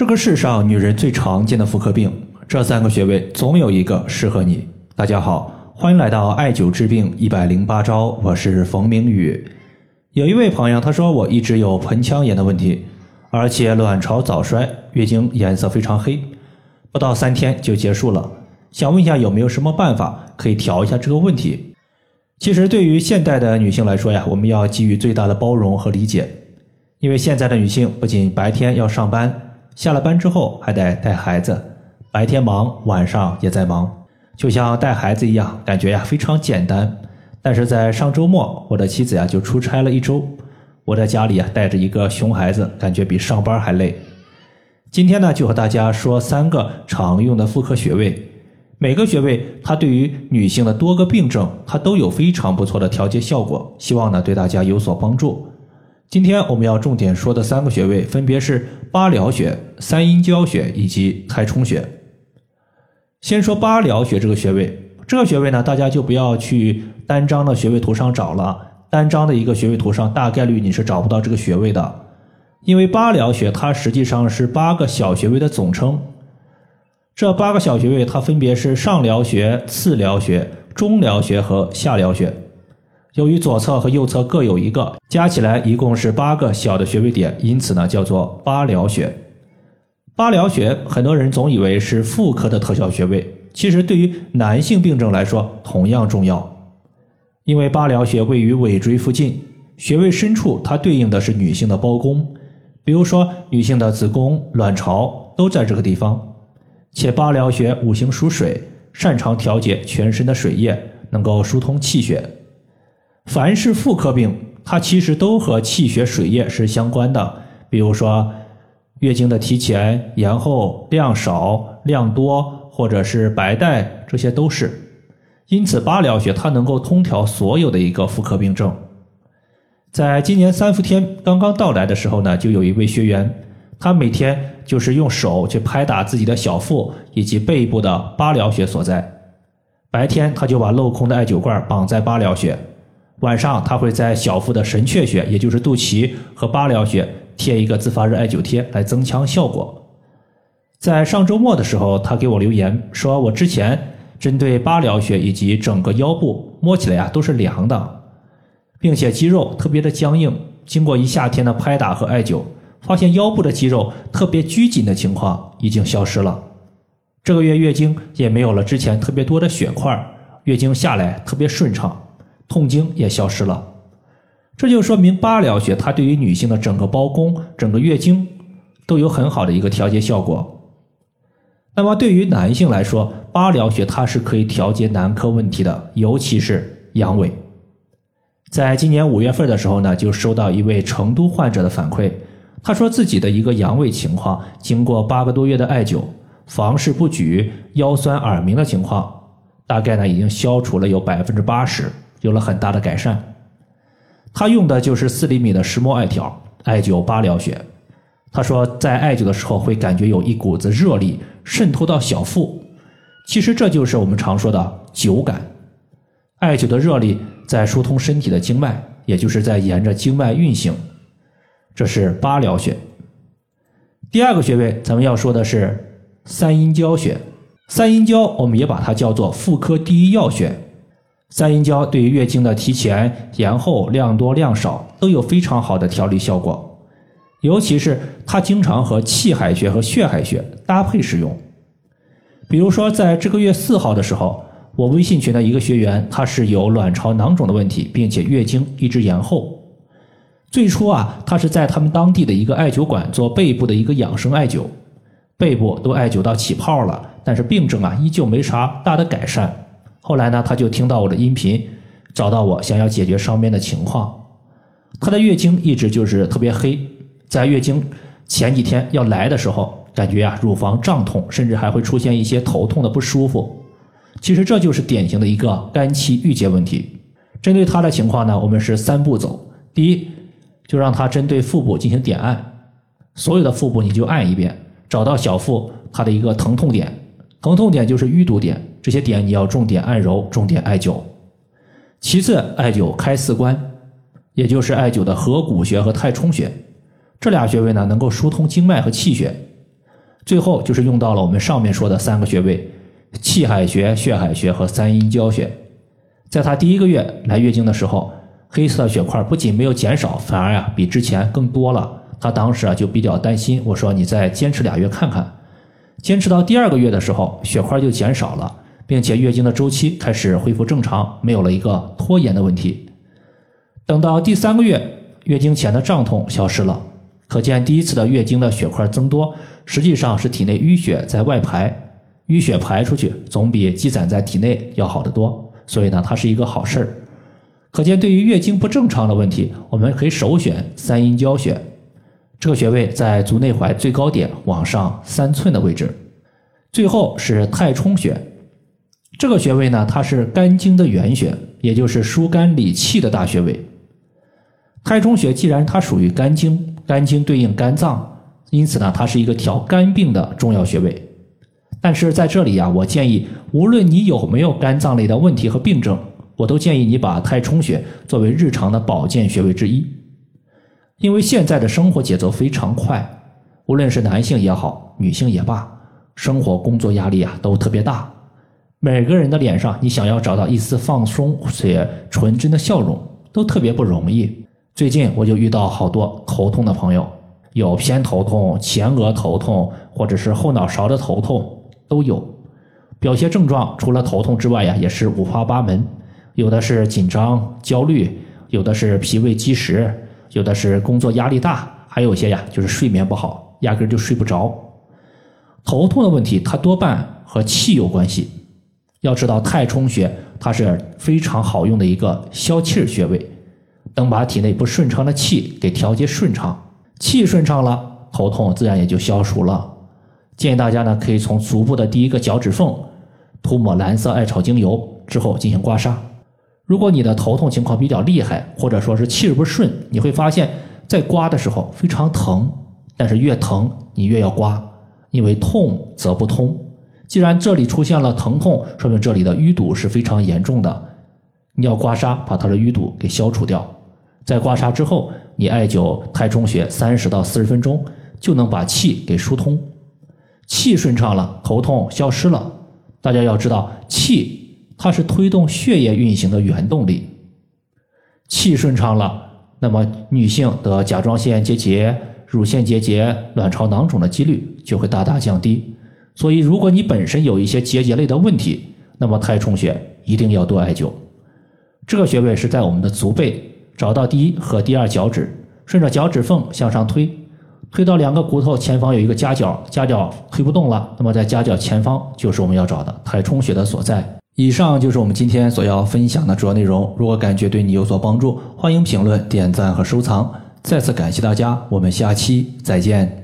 这个世上女人最常见的妇科病，这三个穴位总有一个适合你。大家好，欢迎来到艾灸治病一百零八招，我是冯明宇。有一位朋友他说我一直有盆腔炎的问题，而且卵巢早衰，月经颜色非常黑，不到三天就结束了。想问一下有没有什么办法可以调一下这个问题？其实对于现代的女性来说呀，我们要给予最大的包容和理解，因为现在的女性不仅白天要上班。下了班之后还得带孩子，白天忙，晚上也在忙，就像带孩子一样，感觉呀非常简单。但是在上周末，我的妻子呀就出差了一周，我在家里啊带着一个熊孩子，感觉比上班还累。今天呢就和大家说三个常用的妇科穴位，每个穴位它对于女性的多个病症，它都有非常不错的调节效果，希望呢对大家有所帮助。今天我们要重点说的三个穴位分别是八髎穴、三阴交穴以及太冲穴。先说八髎穴这个穴位，这个穴位呢，大家就不要去单张的穴位图上找了，单张的一个穴位图上大概率你是找不到这个穴位的，因为八髎穴它实际上是八个小穴位的总称。这八个小穴位它分别是上髎穴、次髎穴、中髎穴和下髎穴。由于左侧和右侧各有一个，加起来一共是八个小的穴位点，因此呢叫做八髎穴。八髎穴很多人总以为是妇科的特效穴位，其实对于男性病症来说同样重要。因为八髎穴位于尾椎附近，穴位深处它对应的是女性的包宫，比如说女性的子宫、卵巢都在这个地方。且八髎穴五行属水，擅长调节全身的水液，能够疏通气血。凡是妇科病，它其实都和气血水液是相关的。比如说，月经的提前、延后、量少、量多，或者是白带，这些都是。因此，八髎穴它能够通调所有的一个妇科病症。在今年三伏天刚刚到来的时候呢，就有一位学员，他每天就是用手去拍打自己的小腹以及背部的八髎穴所在。白天他就把镂空的艾灸罐绑在八髎穴。晚上，他会在小腹的神阙穴，也就是肚脐和八髎穴贴一个自发热艾灸贴，来增强效果。在上周末的时候，他给我留言说，我之前针对八髎穴以及整个腰部摸起来呀都是凉的，并且肌肉特别的僵硬。经过一夏天的拍打和艾灸，发现腰部的肌肉特别拘紧的情况已经消失了。这个月月经也没有了之前特别多的血块，月经下来特别顺畅。痛经也消失了，这就说明八髎穴它对于女性的整个包宫、整个月经都有很好的一个调节效果。那么对于男性来说，八髎穴它是可以调节男科问题的，尤其是阳痿。在今年五月份的时候呢，就收到一位成都患者的反馈，他说自己的一个阳痿情况，经过八个多月的艾灸，房事不举、腰酸耳鸣的情况，大概呢已经消除了有百分之八十。有了很大的改善，他用的就是四厘米的石墨艾条艾灸八髎穴。他说，在艾灸的时候会感觉有一股子热力渗透到小腹，其实这就是我们常说的灸感。艾灸的热力在疏通身体的经脉，也就是在沿着经脉运行。这是八髎穴。第二个穴位，咱们要说的是三阴交穴。三阴交，我们也把它叫做妇科第一要穴。三阴交对于月经的提前、延后、量多、量少都有非常好的调理效果，尤其是它经常和气海穴和血海穴搭配使用。比如说，在这个月四号的时候，我微信群的一个学员，他是有卵巢囊肿的问题，并且月经一直延后。最初啊，他是在他们当地的一个艾灸馆做背部的一个养生艾灸，背部都艾灸到起泡了，但是病症啊依旧没啥大的改善。后来呢，他就听到我的音频，找到我，想要解决上面的情况。他的月经一直就是特别黑，在月经前几天要来的时候，感觉啊乳房胀痛，甚至还会出现一些头痛的不舒服。其实这就是典型的一个肝气郁结问题。针对他的情况呢，我们是三步走：第一，就让他针对腹部进行点按，所有的腹部你就按一遍，找到小腹它的一个疼痛点，疼痛点就是淤堵点。这些点你要重点按揉，重点艾灸。其次，艾灸开四关，也就是艾灸的合谷穴和太冲穴，这俩穴位呢能够疏通经脉和气血。最后就是用到了我们上面说的三个穴位：气海穴、血海穴和三阴交穴。在她第一个月来月经的时候，黑色血块不仅没有减少，反而呀比之前更多了。她当时啊就比较担心，我说你再坚持俩月看看。坚持到第二个月的时候，血块就减少了，并且月经的周期开始恢复正常，没有了一个拖延的问题。等到第三个月，月经前的胀痛消失了，可见第一次的月经的血块增多，实际上是体内淤血在外排，淤血排出去总比积攒在体内要好得多，所以呢，它是一个好事儿。可见，对于月经不正常的问题，我们可以首选三阴交穴。这个穴位在足内踝最高点往上三寸的位置，最后是太冲穴。这个穴位呢，它是肝经的原穴，也就是疏肝理气的大穴位。太冲穴既然它属于肝经，肝经对应肝脏，因此呢，它是一个调肝病的重要穴位。但是在这里呀，我建议，无论你有没有肝脏类的问题和病症，我都建议你把太冲穴作为日常的保健穴位之一。因为现在的生活节奏非常快，无论是男性也好，女性也罢，生活工作压力啊都特别大。每个人的脸上，你想要找到一丝放松且纯真的笑容，都特别不容易。最近我就遇到好多头痛的朋友，有偏头痛、前额头痛，或者是后脑勺的头痛都有。表现症状除了头痛之外呀，也是五花八门，有的是紧张、焦虑，有的是脾胃积食。有的是工作压力大，还有些呀就是睡眠不好，压根就睡不着。头痛的问题，它多半和气有关系。要知道太冲穴它是非常好用的一个消气穴位，能把体内不顺畅的气给调节顺畅，气顺畅了，头痛自然也就消除了。建议大家呢可以从足部的第一个脚趾缝涂抹蓝色艾草精油之后进行刮痧。如果你的头痛情况比较厉害，或者说是气儿不顺，你会发现在刮的时候非常疼，但是越疼你越要刮，因为痛则不通。既然这里出现了疼痛，说明这里的淤堵是非常严重的，你要刮痧把它的淤堵给消除掉。在刮痧之后，你艾灸太冲穴三十到四十分钟，就能把气给疏通，气顺畅了，头痛消失了。大家要知道气。它是推动血液运行的原动力，气顺畅了，那么女性得甲状腺结节、乳腺结节、卵巢囊肿的几率就会大大降低。所以，如果你本身有一些结节类的问题，那么太冲穴一定要多艾灸。这个穴位是在我们的足背，找到第一和第二脚趾，顺着脚趾缝向上推，推到两个骨头前方有一个夹角，夹角推不动了，那么在夹角前方就是我们要找的太冲穴的所在。以上就是我们今天所要分享的主要内容。如果感觉对你有所帮助，欢迎评论、点赞和收藏。再次感谢大家，我们下期再见。